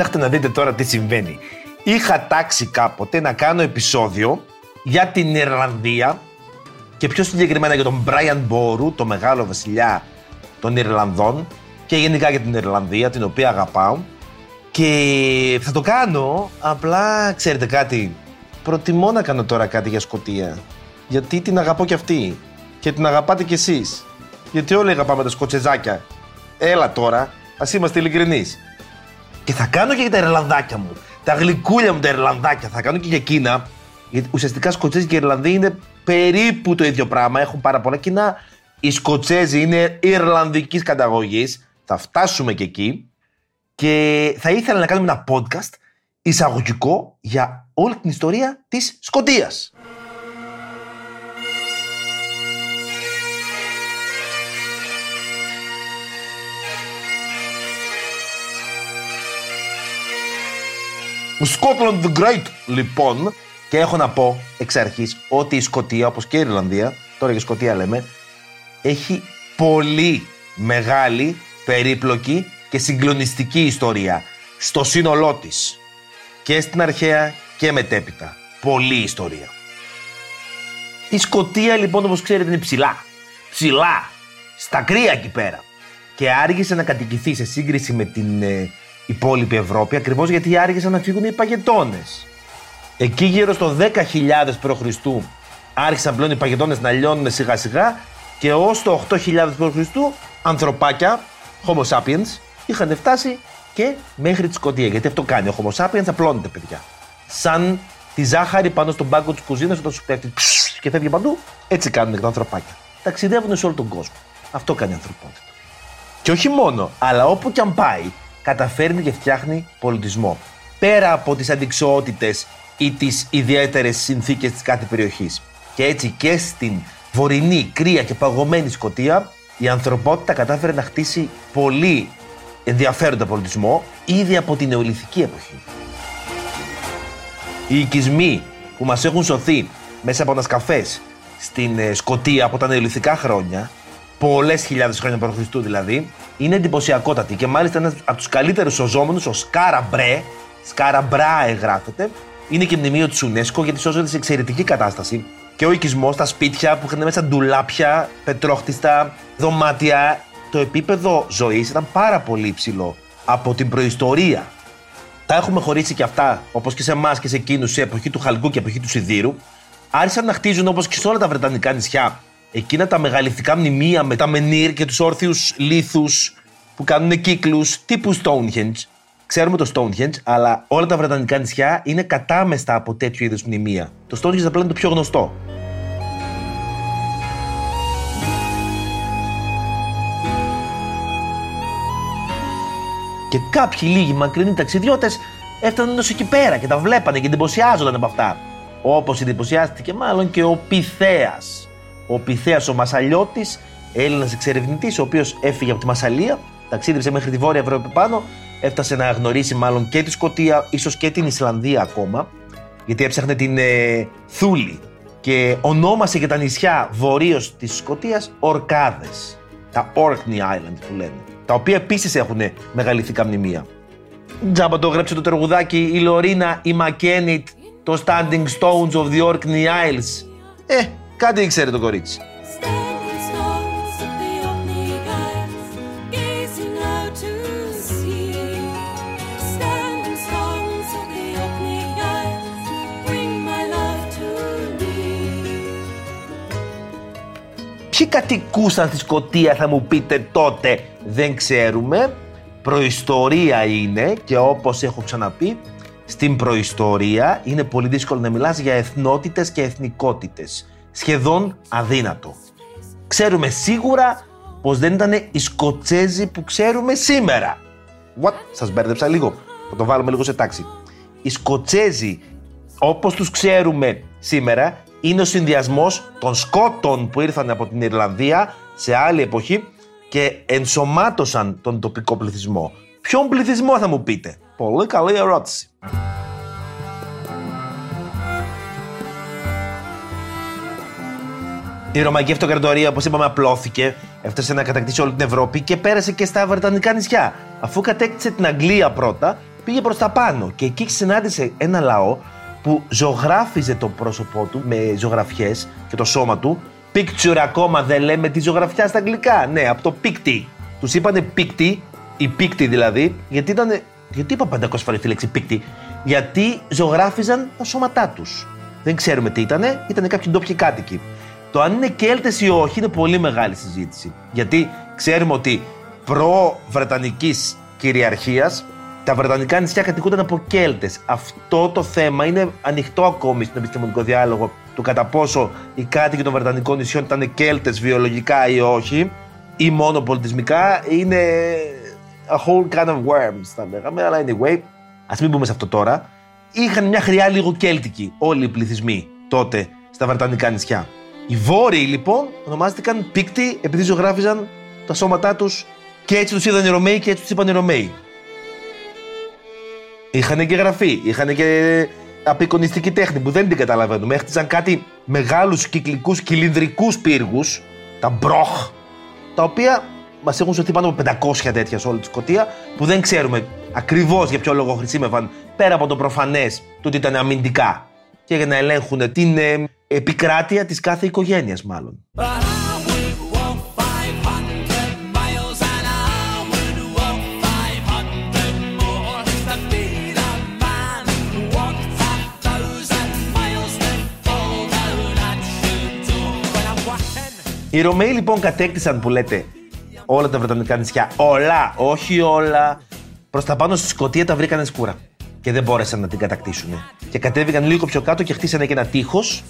Κοιτάξτε να δείτε τώρα τι συμβαίνει. Είχα τάξει κάποτε να κάνω επεισόδιο για την Ιρλανδία και πιο συγκεκριμένα για τον Brian Μπόρου, το μεγάλο βασιλιά των Ιρλανδών και γενικά για την Ιρλανδία, την οποία αγαπάω. Και θα το κάνω, απλά ξέρετε κάτι, προτιμώ να κάνω τώρα κάτι για Σκοτία. Γιατί την αγαπώ κι αυτή. Και την αγαπάτε κι εσείς. Γιατί όλοι αγαπάμε τα σκοτσεζάκια. Έλα τώρα, ας είμαστε ειλικρινείς. Και θα κάνω και για τα Ιρλανδάκια μου. Τα γλυκούλια μου τα Ιρλανδάκια. Θα κάνω και για εκείνα. Γιατί ουσιαστικά Σκοτσέζοι και Ιρλανδοί είναι περίπου το ίδιο πράγμα. Έχουν πάρα πολλά κοινά. Οι Σκοτσέζοι είναι Ιρλανδικής καταγωγής. Θα φτάσουμε και εκεί. Και θα ήθελα να κάνουμε ένα podcast εισαγωγικό για όλη την ιστορία της Σκοτίας. Scotland the Great, λοιπόν, και έχω να πω εξ αρχής ότι η Σκωτία, όπως και η Ιρλανδία, τώρα και η Σκωτία λέμε, έχει πολύ μεγάλη, περίπλοκη και συγκλονιστική ιστορία στο σύνολό της. Και στην αρχαία και μετέπειτα. Πολύ ιστορία. Η Σκωτία λοιπόν όπως ξέρετε είναι ψηλά. Ψηλά. Στα κρύα εκεί πέρα. Και άργησε να κατοικηθεί σε σύγκριση με την ε, υπόλοιπη Ευρώπη ακριβώς γιατί άργησαν να φύγουν οι παγετώνες. Εκεί γύρω στο 10.000 π.Χ. άρχισαν πλέον οι παγετώνες να λιώνουν σιγά σιγά και ως το 8.000 π.Χ. ανθρωπάκια, Homo sapiens, είχαν φτάσει και μέχρι τη Σκοτία. Γιατί αυτό κάνει ο Homo sapiens, απλώνεται παιδιά. Σαν τη ζάχαρη πάνω στον πάγκο της κουζίνας όταν σου πέφτει και φεύγει παντού, έτσι κάνουν και τα ανθρωπάκια. Ταξιδεύουν σε όλο τον κόσμο. Αυτό κάνει η ανθρωπότητα. Και όχι μόνο, αλλά όπου και αν πάει, καταφέρνει και φτιάχνει πολιτισμό. Πέρα από τις αντικσοότητες ή τις ιδιαίτερες συνθήκες της κάθε περιοχής. Και έτσι και στην βορεινή, κρύα και παγωμένη Σκοτία η ανθρωπότητα κατάφερε να χτίσει πολύ ενδιαφέροντα πολιτισμό ήδη από την νεολιθική εποχή. Οι οικισμοί που μας έχουν σωθεί μέσα από ανασκαφές στην ε, Σκοτία από τα νεολιθικά χρόνια πολλές χιλιάδες χρόνια π.Χ. δηλαδή, είναι εντυπωσιακότατη και μάλιστα ένας από τους καλύτερους σωζόμενους, ο Σκάρα Μπρέ, Σκάρα Μπράε γράφεται, είναι και μνημείο της UNESCO γιατί σώζεται σε εξαιρετική κατάσταση. Και ο οικισμός, τα σπίτια που είχαν μέσα ντουλάπια, πετρόχτιστα, δωμάτια. Το επίπεδο ζωής ήταν πάρα πολύ υψηλό από την προϊστορία. Τα έχουμε χωρίσει και αυτά, όπως και σε εμάς και σε εκείνους, σε εποχή του Χαλκού και εποχή του Σιδήρου. Άρχισαν να χτίζουν όπως και σε όλα τα Βρετανικά νησιά εκείνα τα μεγαλειθικά μνημεία με τα μενίρ και τους όρθιους λίθους που κάνουν κύκλους τύπου Stonehenge. Ξέρουμε το Stonehenge, αλλά όλα τα βρετανικά νησιά είναι κατάμεστα από τέτοιου είδους μνημεία. Το Stonehenge απλά είναι το πιο γνωστό. Και κάποιοι λίγοι μακρινοί ταξιδιώτες έφταναν ως εκεί πέρα και τα βλέπανε και εντυπωσιάζονταν από αυτά. Όπως εντυπωσιάστηκε μάλλον και ο Πυθέας ο Πυθέας ο Μασαλιώτης, Έλληνας εξερευνητής, ο οποίος έφυγε από τη Μασαλία, ταξίδεψε μέχρι τη Βόρεια Ευρώπη πάνω, έφτασε να γνωρίσει μάλλον και τη Σκωτία, ίσως και την Ισλανδία ακόμα, γιατί έψαχνε την ε, Θούλη και ονόμασε και τα νησιά βορείως της Σκωτίας Ορκάδες, τα Orkney Island που λένε, τα οποία επίσης έχουν μεγαλυθικά μνημεία. Τζάμπα το γράψε το τραγουδάκι η Λορίνα η Μακένιτ, το Standing Stones of the Orkney Isles. Ε, Κάτι ήξερε το κορίτσι. Ποιοι κατοικούσαν στη Σκωτία θα μου πείτε τότε δεν ξέρουμε. Προϊστορία είναι και όπως έχω ξαναπεί στην προϊστορία είναι πολύ δύσκολο να μιλάς για εθνότητες και εθνικότητες σχεδόν αδύνατο. ξέρουμε σίγουρα πως δεν ήταν οι Σκοτσέζοι που ξέρουμε σήμερα. What? Σας μπέρδεψα λίγο. Θα το βάλουμε λίγο σε τάξη. Οι Σκοτσέζοι, όπως τους ξέρουμε σήμερα, είναι ο συνδυασμός των Σκότων που ήρθαν από την Ιρλανδία σε άλλη εποχή και ενσωμάτωσαν τον τοπικό πληθυσμό. Ποιον πληθυσμό θα μου πείτε; Πολύ καλή ερώτηση. Η Ρωμαϊκή Αυτοκρατορία, όπως είπαμε, απλώθηκε, έφτασε να κατακτήσει όλη την Ευρώπη και πέρασε και στα Βρετανικά νησιά. Αφού κατέκτησε την Αγγλία πρώτα, πήγε προς τα πάνω και εκεί συνάντησε ένα λαό που ζωγράφιζε το πρόσωπό του με ζωγραφιές και το σώμα του. Picture ακόμα δεν λέμε τη ζωγραφιά στα αγγλικά. Ναι, από το picty. Τους είπανε picty, η picty δηλαδή, γιατί ήταν. Γιατί είπα 500 φορές τη λέξη picty, Γιατί ζωγράφιζαν τα σώματά τους. Δεν ξέρουμε τι ήταν, ήταν κάποιοι ντόπιοι κάτοικοι. Το αν είναι Κέλτες ή όχι είναι πολύ μεγάλη συζήτηση. Γιατί ξέρουμε ότι προ-βρετανικής κυριαρχίας τα βρετανικά νησιά κατοικούνταν από Κέλτες. Αυτό το θέμα είναι ανοιχτό ακόμη στον επιστημονικό διάλογο του κατά πόσο οι κάτοικοι των βρετανικών νησιών ήταν Κέλτες βιολογικά ή όχι ή μόνο πολιτισμικά είναι a whole kind of worms θα λέγαμε, αλλά anyway, ας μην μπούμε σε αυτό τώρα. Είχαν μια χρειά λίγο κέλτικη όλοι οι πληθυσμοί τότε στα βρετανικά νησιά. Οι Βόρειοι λοιπόν ονομάστηκαν πίκτοι επειδή ζωγράφιζαν τα σώματά τους και έτσι τους είδαν οι Ρωμαίοι και έτσι τους είπαν οι Ρωμαίοι. Είχαν και γραφή, είχαν και απεικονιστική τέχνη που δεν την καταλαβαίνουμε. Έχτιζαν κάτι μεγάλους κυκλικούς κυλινδρικούς πύργους, τα μπροχ, τα οποία μας έχουν σωθεί πάνω από 500 τέτοια σε όλη τη Σκωτία, που δεν ξέρουμε ακριβώς για ποιο λόγο χρησιμεύαν πέρα από το προφανές του ότι ήταν αμυντικά και για να ελέγχουν την ε, επικράτεια της κάθε οικογένειας μάλλον. Οι Ρωμαίοι λοιπόν κατέκτησαν που λέτε όλα τα βρετανικά νησιά. Όλα, όχι όλα. Προς τα πάνω στη Σκωτία τα βρήκανε σκούρα και δεν μπόρεσαν να την κατακτήσουν. Και κατέβηκαν λίγο πιο κάτω και χτίσανε και ένα τείχος.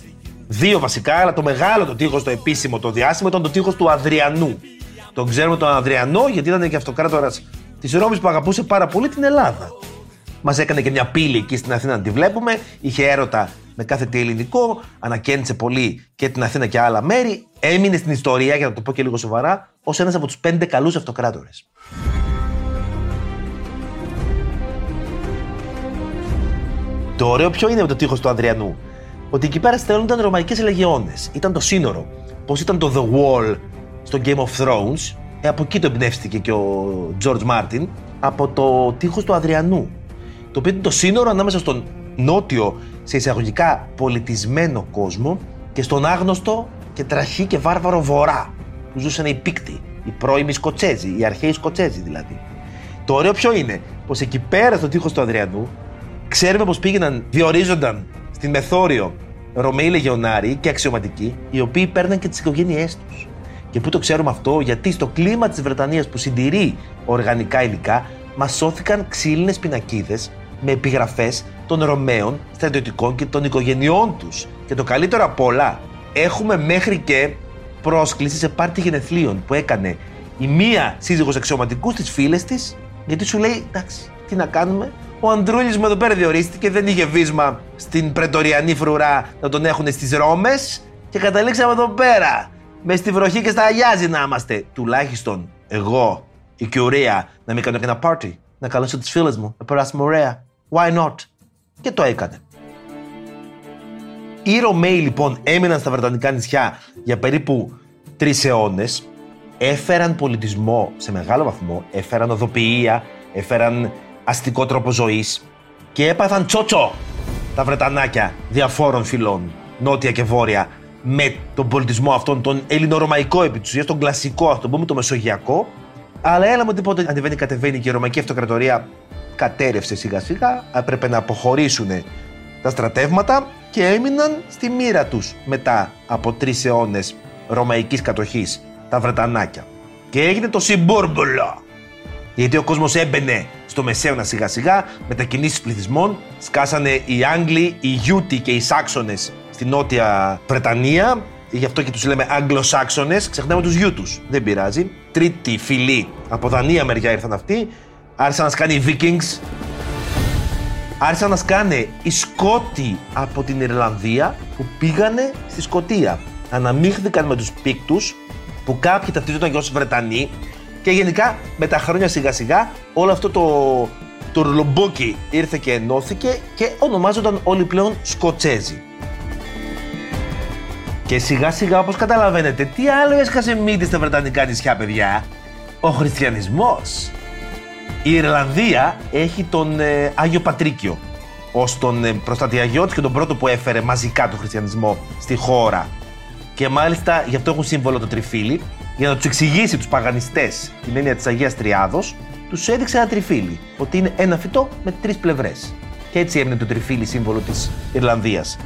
Δύο βασικά, αλλά το μεγάλο το τείχος, το επίσημο, το διάσημο ήταν το τείχος του Αδριανού. Τον ξέρουμε τον Αδριανό γιατί ήταν και αυτοκράτορας της Ρώμης που αγαπούσε πάρα πολύ την Ελλάδα. Μας έκανε και μια πύλη εκεί στην Αθήνα να τη βλέπουμε. Είχε έρωτα με κάθε τι ελληνικό. Ανακαίνισε πολύ και την Αθήνα και άλλα μέρη. Έμεινε στην ιστορία, για να το πω και λίγο σοβαρά, ως ένας από τους πέντε καλούς αυτοκράτορες. Το ωραίο ποιο είναι με το τείχος του Ανδριανού. Ότι εκεί πέρα στέλνονταν ρωμαϊκές λεγεώνε. Ήταν το σύνορο. Πώς ήταν το The Wall στο Game of Thrones. Ε, από εκεί το εμπνεύστηκε και ο George Μάρτιν. Από το τείχος του Αδριανού. Το οποίο είναι το σύνορο ανάμεσα στον νότιο, σε εισαγωγικά πολιτισμένο κόσμο και στον άγνωστο και τραχή και βάρβαρο βορρά που ζούσαν οι πίκτοι, οι πρώιμοι Σκοτσέζοι, οι αρχαίοι Σκοτσέζοι δηλαδή. Το ωραίο ποιο είναι, πως εκεί πέρα στο τείχος του Αδριανού Ξέρουμε πως πήγαιναν, διορίζονταν στην Μεθόριο Ρωμαίοι Λεγεωνάροι και αξιωματικοί, οι οποίοι παίρναν και τις οικογένειές τους. Και πού το ξέρουμε αυτό, γιατί στο κλίμα της Βρετανίας που συντηρεί οργανικά υλικά, μας σώθηκαν ξύλινες πινακίδες με επιγραφές των Ρωμαίων στρατιωτικών και των οικογενειών τους. Και το καλύτερο απ' όλα, έχουμε μέχρι και πρόσκληση σε πάρτι γενεθλίων που έκανε η μία σύζυγος αξιωματικού στις φίλες της, γιατί σου λέει, εντάξει, τι να κάνουμε, ο Ανδρούλης μου εδώ πέρα διορίστηκε, δεν είχε βίσμα στην πρετοριανή φρουρά να τον έχουν στις Ρώμες και καταλήξαμε εδώ πέρα. Με στη βροχή και στα αγιάζει να είμαστε. Τουλάχιστον εγώ, η Κιουρία, να μην κάνω και ένα πάρτι. Να καλέσω τις φίλες μου, να περάσουμε ωραία. Why not? Και το έκανε. Οι Ρωμαίοι λοιπόν έμειναν στα Βρετανικά νησιά για περίπου τρεις αιώνες. Έφεραν πολιτισμό σε μεγάλο βαθμό, έφεραν οδοποιία, έφεραν αστικό τρόπο ζωής και έπαθαν τσότσο τα Βρετανάκια διαφόρων φυλών, νότια και βόρεια, με τον πολιτισμό αυτόν, τον ελληνορωμαϊκό επί της τον κλασικό, αυτό πούμε, το μεσογειακό. Αλλά έλα μου ότι ανεβαίνει, κατεβαίνει και η Ρωμαϊκή Αυτοκρατορία κατέρευσε σιγά σιγά, έπρεπε να αποχωρήσουν τα στρατεύματα και έμειναν στη μοίρα τους μετά από τρεις αιώνες ρωμαϊκής κατοχής, τα Βρετανάκια. Και έγινε το συμπούρμπουλο. Γιατί ο κόσμος έμπαινε στο μεσαίωνα σιγά σιγά, μετακινήσεις πληθυσμών. Σκάσανε οι Άγγλοι, οι Γιούτοι και οι Σάξονες στη νότια Βρετανία. γι' αυτό και τους λέμε Αγγλοσάξονες, ξεχνάμε τους γιου του. Δεν πειράζει. Τρίτη φυλή από Δανία μεριά ήρθαν αυτοί. Άρχισαν να σκάνε οι Vikings. Άρχισαν να σκάνε οι Σκότοι από την Ιρλανδία που πήγανε στη Σκοτία. Αναμίχθηκαν με τους Πίκτου που κάποιοι ταυτίζονταν και ως Βρετανοί και γενικά με τα χρόνια σιγά σιγά όλο αυτό το, το ρολομπόκι ήρθε και ενώθηκε και ονομάζονταν όλοι πλέον Σκοτσέζοι. Και σιγά σιγά όπως καταλαβαίνετε τι άλλο έσχασε μύτη στα Βρετανικά νησιά παιδιά; Ο χριστιανισμός. Η Ιρλανδία έχει τον ε, Άγιο Πατρίκιο ως τον ε, προστατιαγιώτη και τον πρώτο που έφερε μαζικά τον χριστιανισμό στη χώρα. Και μάλιστα γι' αυτό έχουν σύμβολο το τριφύλι για να τους εξηγήσει τους παγανιστές την έννοια της Αγίας Τριάδος, τους έδειξε ένα τριφύλι. Ότι είναι ένα φυτό με τρεις πλευρές. Και έτσι έμεινε το τριφύλι σύμβολο της Ιρλανδίας.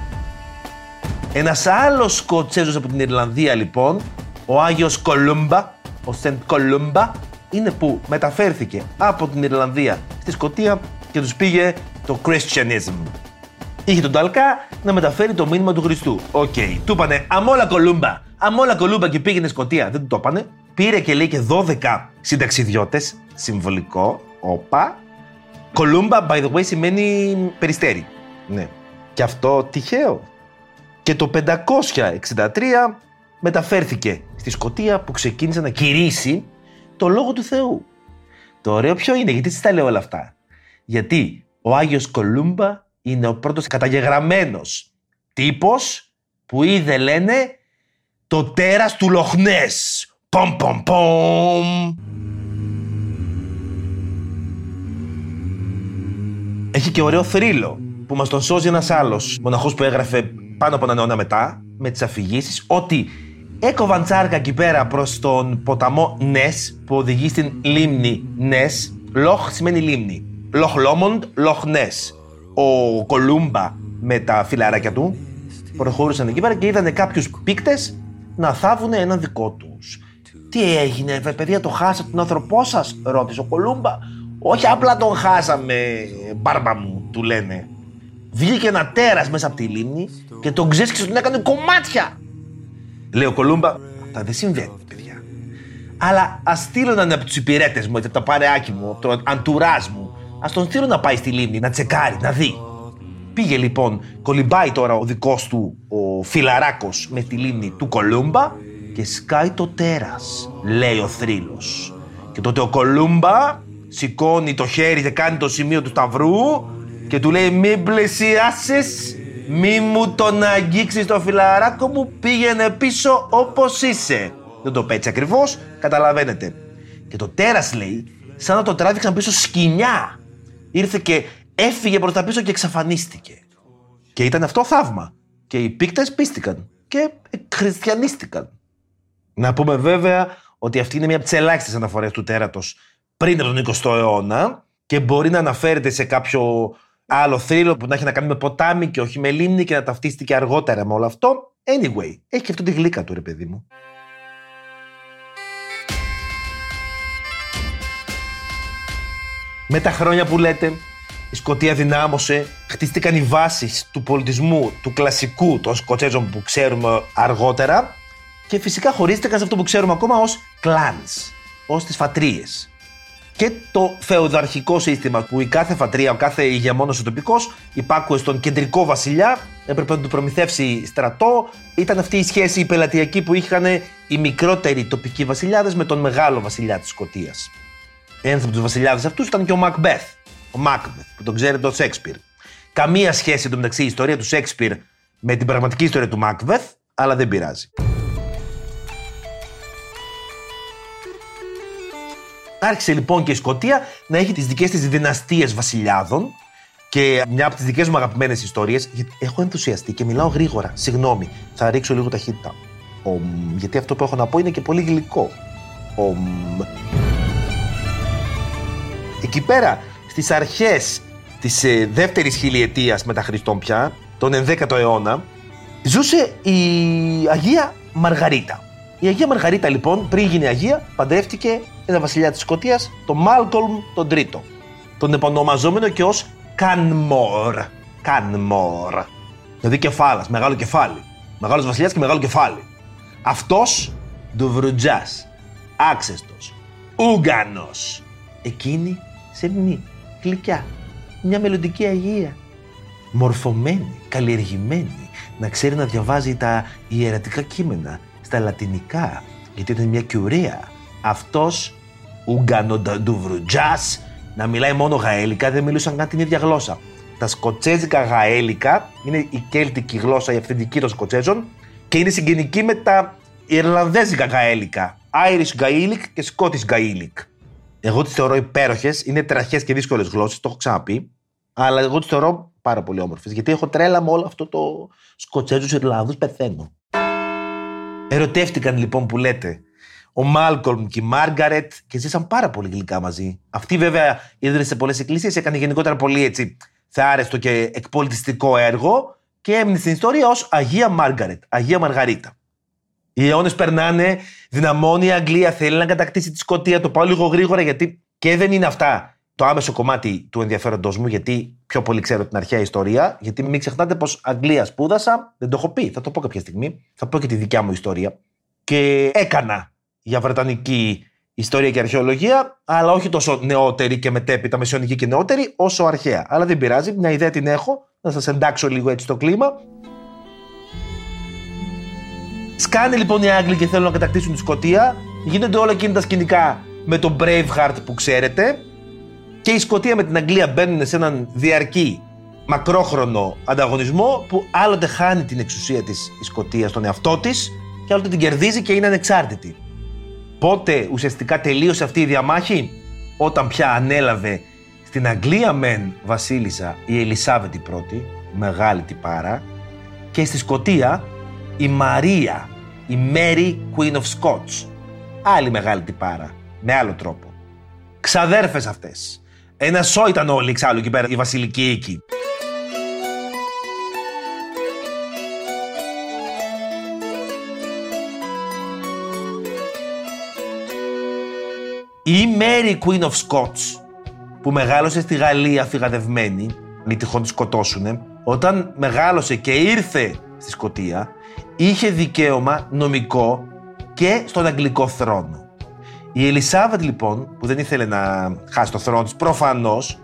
Ένας άλλος Σκοτσέζος από την Ιρλανδία λοιπόν, ο Άγιος Κολούμπα, ο Saint Κολούμπα, είναι που μεταφέρθηκε από την Ιρλανδία στη Σκωτία και τους πήγε το Christianism. Είχε τον ταλέντο να μεταφέρει το μήνυμα του Χριστού. OK. Okay. Του είπανε Αμόλα Κολούμπα. Αμόλα Κολούμπα και πήγαινε Σκωτία. Δεν του το είπανε. Πήρε και λέει και 12 συνταξιδιώτες. Συμβολικό. Όπα. Κολούμπα, by the way, σημαίνει περιστέρι. Ναι. Και αυτό τυχαίο. Και το 563 μεταφέρθηκε στη Σκοτία που ξεκίνησε να κηρύσει το Λόγο του Θεού. Το ωραίο ποιο είναι, γιατί σας τα λέω όλα αυτά. Γιατί ο Άγιος Κολούμπα είναι ο πρώτος καταγεγραμμένος τύπος που είδε, λένε, το τέρας του Λοχνές. Πομ, πομ, πομ. Έχει και ωραίο θρύλο που μας τον σώζει ένας άλλος μοναχός που έγραφε πάνω από έναν αιώνα μετά με τις αφηγήσεις ότι έκοβαν τσάρκα εκεί πέρα προς τον ποταμό Νες που οδηγεί στην λίμνη Νες. Λοχ σημαίνει λίμνη. Λοχ Λόμοντ, Λοχ Νες ο Κολούμπα με τα φιλαράκια του προχώρησαν εκεί πέρα και είδανε κάποιους πίκτες να θάβουν έναν δικό τους. Τι έγινε, βε, παιδιά, το χάσατε τον άνθρωπό σας, ρώτησε ο Κολούμπα. Όχι απλά τον χάσαμε, μπάρμπα μου, του λένε. Βγήκε ένα τέρας μέσα από τη λίμνη και τον ξέσκησε τον έκανε κομμάτια. Λέει ο Κολούμπα, αυτά δεν συμβαίνουν, παιδιά. Αλλά ας στείλουν από τους υπηρέτες μου, από τα παρεάκι μου, από το αντουράζ μου, Α τον στείλω να πάει στη λίμνη, να τσεκάρει, να δει. Πήγε λοιπόν, κολυμπάει τώρα ο δικός του ο φιλαράκος με τη λίμνη του Κολούμπα και σκάει το τέρας, λέει ο θρύλος. Και τότε ο Κολούμπα σηκώνει το χέρι και κάνει το σημείο του σταυρού και του λέει μην πλησιάσεις, μη μου τον αγγίξεις το φιλαράκο μου, πήγαινε πίσω όπως είσαι. Δεν το πέτσε ακριβώς, καταλαβαίνετε. Και το τέρας λέει, σαν να το τράβηξαν πίσω σκηνιά ήρθε και έφυγε προς τα πίσω και εξαφανίστηκε. Και ήταν αυτό θαύμα. Και οι πίκτες πίστηκαν και χριστιανίστηκαν. Να πούμε βέβαια ότι αυτή είναι μια από τις ελάχιστες αναφορές του τέρατος πριν από τον 20ο αιώνα και μπορεί να αναφέρεται σε κάποιο άλλο θρύλο που να έχει να κάνει με ποτάμι και όχι με λίμνη και να ταυτίστηκε αργότερα με όλο αυτό. Anyway, έχει και αυτό τη γλύκα του, ρε παιδί μου. Με τα χρόνια που λέτε, η Σκωτία δυνάμωσε, χτίστηκαν οι βάσεις του πολιτισμού, του κλασικού των Σκοτσέζων που ξέρουμε αργότερα και φυσικά χωρίστηκαν σε αυτό που ξέρουμε ακόμα ως clans, ως τις φατρίες. Και το φεουδαρχικό σύστημα που η κάθε φατρία, ο κάθε ηγεμόνος ο τοπικός υπάκουε στον κεντρικό βασιλιά, έπρεπε να του προμηθεύσει στρατό. Ήταν αυτή η σχέση η πελατειακή που είχαν οι μικρότεροι τοπικοί βασιλιάδες με τον μεγάλο βασιλιά της Σκωτίας. Ένας από τους βασιλιάδες αυτούς ήταν και ο Μακμπεθ. Ο Μακμπεθ, που τον ξέρετε ο Σέξπιρ. Καμία σχέση του μεταξύ η ιστορία του Σέξπιρ με την πραγματική ιστορία του Μακμπεθ, αλλά δεν πειράζει. Άρχισε λοιπόν και η Σκωτία να έχει τις δικές της δυναστείες βασιλιάδων και μια από τις δικές μου αγαπημένες ιστορίες. Έχω ενθουσιαστεί και μιλάω γρήγορα. Συγγνώμη, θα ρίξω λίγο ταχύτητα. Ομ, γιατί αυτό που έχω να πω είναι και πολύ γλυκό. Ομ. Εκεί πέρα, στις αρχές της ε, δεύτερης χιλιετίας μετά Χριστόν πια, τον 11ο αιώνα, ζούσε η Αγία Μαργαρίτα. Η Αγία Μαργαρίτα λοιπόν, πριν γίνει Αγία, παντρεύτηκε ένα βασιλιά της Σκωτίας, τον Μάλκολμ τον Τρίτο. Τον επωνομαζόμενο και ως Κανμόρ. Κανμόρ. Δηλαδή κεφάλας, μεγάλο κεφάλι. Μεγάλος βασιλιάς και μεγάλο κεφάλι. Αυτός Ντουβρουτζάς, άξεστος, Ούγκανος. Εκείνη σεμνή, γλυκιά, μια μελλοντική αγία. Μορφωμένη, καλλιεργημένη, να ξέρει να διαβάζει τα ιερατικά κείμενα στα λατινικά, γιατί ήταν μια κιουρέα. Αυτός Ούγκανο Ντουβρουτζάς να μιλάει μόνο γαέλικα, δεν μιλούσαν καν την ίδια γλώσσα. Τα σκοτσέζικα γαέλικα είναι η κέλτικη γλώσσα, η αυθεντική των Σκοτσέζων και είναι συγγενική με τα Ιρλανδέζικα γαέλικα. Irish Gaelic και Scottish Gaelic. Εγώ τις θεωρώ υπέροχες, είναι τραχές και δύσκολες γλώσσες, το έχω ξαναπεί. Αλλά εγώ τις θεωρώ πάρα πολύ όμορφες. Γιατί έχω τρέλα με όλο αυτό το Σκοτσέζους Ιρλανδούς, πεθαίνω. Ερωτεύτηκαν λοιπόν που λέτε ο Μάλκολμ και η Μάργαρετ και ζήσαν πάρα πολύ γλυκά μαζί. Αυτή βέβαια ίδρυσε σε πολλές εκκλησίες, έκανε γενικότερα πολύ έτσι θεάρεστο και εκπολιτιστικό έργο και έμεινε στην ιστορία ως Αγία Μάργαρετ, Αγία Μαργαρίτα. Οι αιώνες περνάνε, δυναμώνει η Αγγλία, θέλει να κατακτήσει τη Σκωτία. Το πάω λίγο γρήγορα γιατί και δεν είναι αυτά το άμεσο κομμάτι του ενδιαφέροντός μου, γιατί πιο πολύ ξέρω την αρχαία ιστορία. Γιατί μην ξεχνάτε πως Αγγλία σπούδασα, δεν το έχω πει, θα το πω κάποια στιγμή. Θα πω και τη δικιά μου ιστορία. Και έκανα για βρετανική ιστορία και αρχαιολογία, αλλά όχι τόσο νεότερη και μετέπειτα μεσαιωνική και νεότερη, όσο αρχαία. Αλλά δεν πειράζει, μια ιδέα την έχω, να σας εντάξω λίγο έτσι στο κλίμα. Σκάνε λοιπόν οι Άγγλοι και θέλουν να κατακτήσουν τη Σκωτία. Γίνονται όλα εκείνα τα σκηνικά με τον Braveheart που ξέρετε. Και η Σκωτία με την Αγγλία μπαίνουν σε έναν διαρκή, μακρόχρονο ανταγωνισμό που άλλοτε χάνει την εξουσία της η Σκωτία στον εαυτό της και άλλοτε την κερδίζει και είναι ανεξάρτητη. Πότε ουσιαστικά τελείωσε αυτή η διαμάχη, όταν πια ανέλαβε στην Αγγλία μεν βασίλισσα η Ελισάβετ η πρώτη, μεγάλη τυπάρα, και στη Σκωτία η Μαρία, η Mary Queen of Scots, άλλη μεγάλη τυπάρα, με άλλο τρόπο. Ξαδέρφες αυτές. Ένα σώ ήταν όλοι εξάλλου εκεί πέρα, η βασιλική οίκη. Η Mary Queen of Scots, που μεγάλωσε στη Γαλλία φυγαδευμένη, μη τυχόν τη σκοτώσουνε, όταν μεγάλωσε και ήρθε στη Σκωτία, είχε δικαίωμα νομικό και στον αγγλικό θρόνο. Η Ελισάβετ λοιπόν, που δεν ήθελε να χάσει το θρόνο της, προφανώς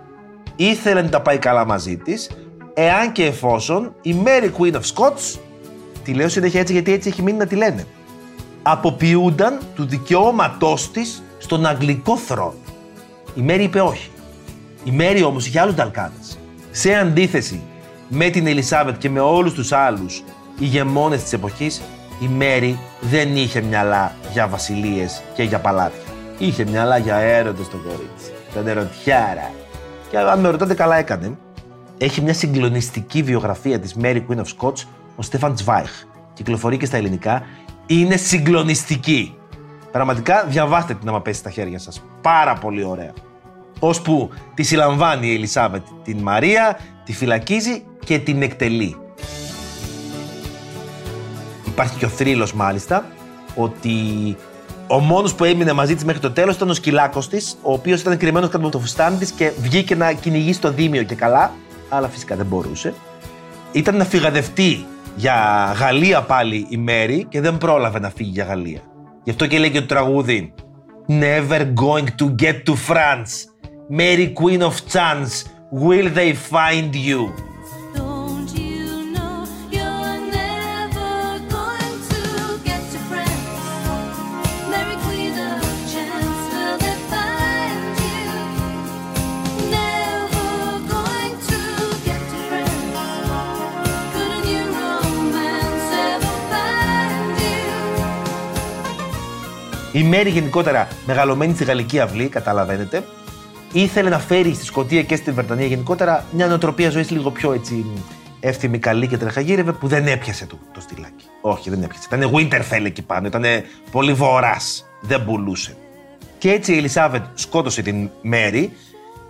ήθελε να τα πάει καλά μαζί της, εάν και εφόσον η Mary Queen of Scots, τη λέω συνέχεια έτσι γιατί έτσι έχει μείνει να τη λένε, αποποιούνταν του δικαιώματός της στον αγγλικό θρόνο. Η Μέρη είπε όχι. Η Μέρη όμως είχε άλλους Νταλκάνες. Σε αντίθεση με την Ελισάβετ και με όλους τους άλλους ηγεμόνες της εποχής, η Μέρη δεν είχε μυαλά για βασιλείες και για παλάτια. Είχε μυαλά για έρωτες στο κορίτσι. Ήταν ερωτιάρα. Και αν με ρωτάτε καλά έκανε. Έχει μια συγκλονιστική βιογραφία της Mary Queen of Scots, ο Στέφαν Τσβάιχ. Κυκλοφορεί και στα ελληνικά. Είναι συγκλονιστική. Πραγματικά διαβάστε την άμα πέσει στα χέρια σας. Πάρα πολύ ωραία. Ώσπου τη συλλαμβάνει η Ελισάβετ την Μαρία, τη φυλακίζει και την εκτελεί. Υπάρχει και ο θρύλος μάλιστα, ότι ο μόνος που έμεινε μαζί της μέχρι το τέλος ήταν ο σκυλάκος της, ο οποίος ήταν κρυμμένος κάτω από το φουστάνι της και βγήκε να κυνηγήσει το δίμιο και καλά, αλλά φυσικά δεν μπορούσε. Ήταν να φυγαδευτεί για Γαλλία πάλι η Μέρη και δεν πρόλαβε να φύγει για Γαλλία. Γι' αυτό και λέει και το τραγούδι Never going to get to France Mary Queen of Chance Will they find you; Η Μέρη γενικότερα μεγαλωμένη στη γαλλική αυλή, καταλαβαίνετε, ήθελε να φέρει στη Σκωτία και στην Βρετανία γενικότερα μια νοοτροπία ζωής λίγο πιο έτσι εύθυμη, καλή και τρεχαγύρευε που δεν έπιασε το, το στυλάκι. Όχι, δεν έπιασε. Ήταν Winterfell εκεί πάνω, ήταν πολύ βορρά. Δεν πουλούσε. Και έτσι η Ελισάβετ σκότωσε την Μέρη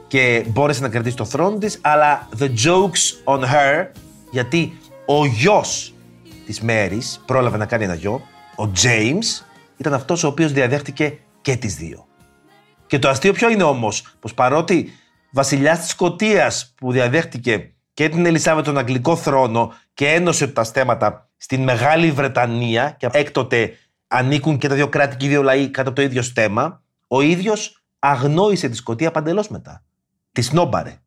και μπόρεσε να κρατήσει το θρόνο της, αλλά the jokes on her, γιατί ο γιος της Μέρης πρόλαβε να κάνει ένα γιο, ο James, ήταν αυτός ο οποίος διαδέχτηκε και τις δύο. Και το αστείο ποιο είναι όμως, πως παρότι βασιλιάς της Σκωτίας που διαδέχτηκε και και την Ελισάβετ τον Αγγλικό θρόνο και ένωσε τα στέματα στην Μεγάλη Βρετανία και έκτοτε ανήκουν και τα δύο κράτη και οι δύο λαοί κάτω από το ίδιο στέμα, ο ίδιος αγνόησε τη Σκωτία παντελώς μετά. Τη σνόμπαρε.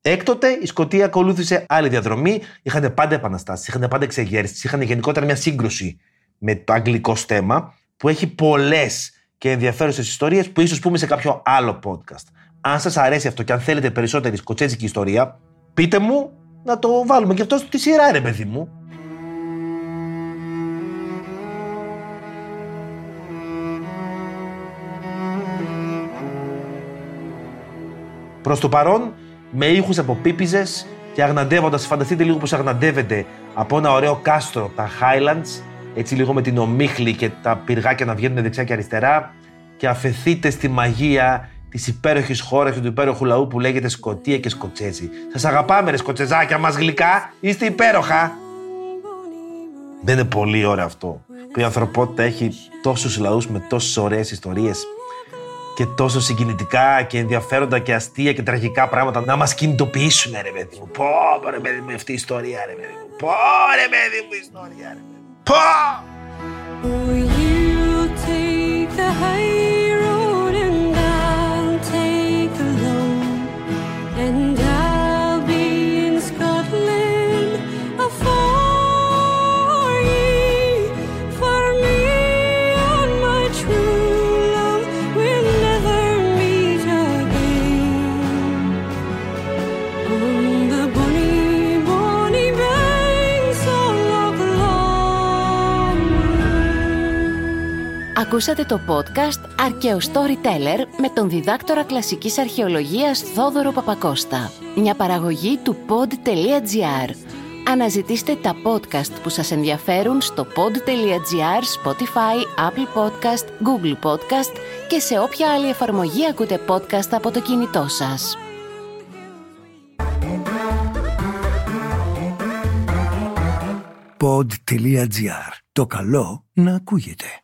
Έκτοτε η Σκωτία ακολούθησε άλλη διαδρομή. Είχαν πάντα επαναστάσεις, είχαν πάντα εξεγέρσεις, είχαν γενικότερα μια σύγκρουση με το αγγλικό στέμα που έχει πολλές και ενδιαφέρουσες ιστορίες που ίσως πούμε σε κάποιο άλλο podcast. Αν σας αρέσει αυτό και αν θέλετε περισσότερη σκοτσέζικη ιστορία, πείτε μου να το βάλουμε και αυτό στη σειρά, ρε παιδί μου. Προς το παρόν, με ήχους από πίπιζες και αγναντεύοντας, φανταστείτε λίγο πώς αγναντεύεται από ένα ωραίο κάστρο τα Highlands, έτσι λίγο με την ομίχλη και τα πυργάκια να βγαίνουν δεξιά και αριστερά, και αφαιθείτε στη μαγεία της υπέροχης χώρας και του υπέροχου λαού που λέγεται Σκοτία και Σκοτσέζι. Σας αγαπάμε, ρε Σκοτσεζάκια μας γλυκά, είστε υπέροχα. Δεν είναι πολύ ωραίο αυτό που η ανθρωπότητα έχει τόσους λαούς με τόσες ωραίες ιστορίες και τόσο συγκινητικά και ενδιαφέροντα και αστεία και τραγικά πράγματα να μας κινητοποιήσουν ρε παιδί μου. Πω ρε παιδί μου αυτή η ιστορία ρε παιδί μου. Πω ρε παιδί μου η ιστορία ρε παιδί μου. Ha! and Ακούσατε το podcast «Αρκαίο Storyteller» με τον διδάκτορα κλασικής αρχαιολογίας Θόδωρο Παπακώστα. Μια παραγωγή του pod.gr. Αναζητήστε τα podcast που σας ενδιαφέρουν στο pod.gr, Spotify, Apple Podcast, Google Podcast και σε όποια άλλη εφαρμογή ακούτε podcast από το κινητό σας. pod.gr. Το καλό να ακούγεται.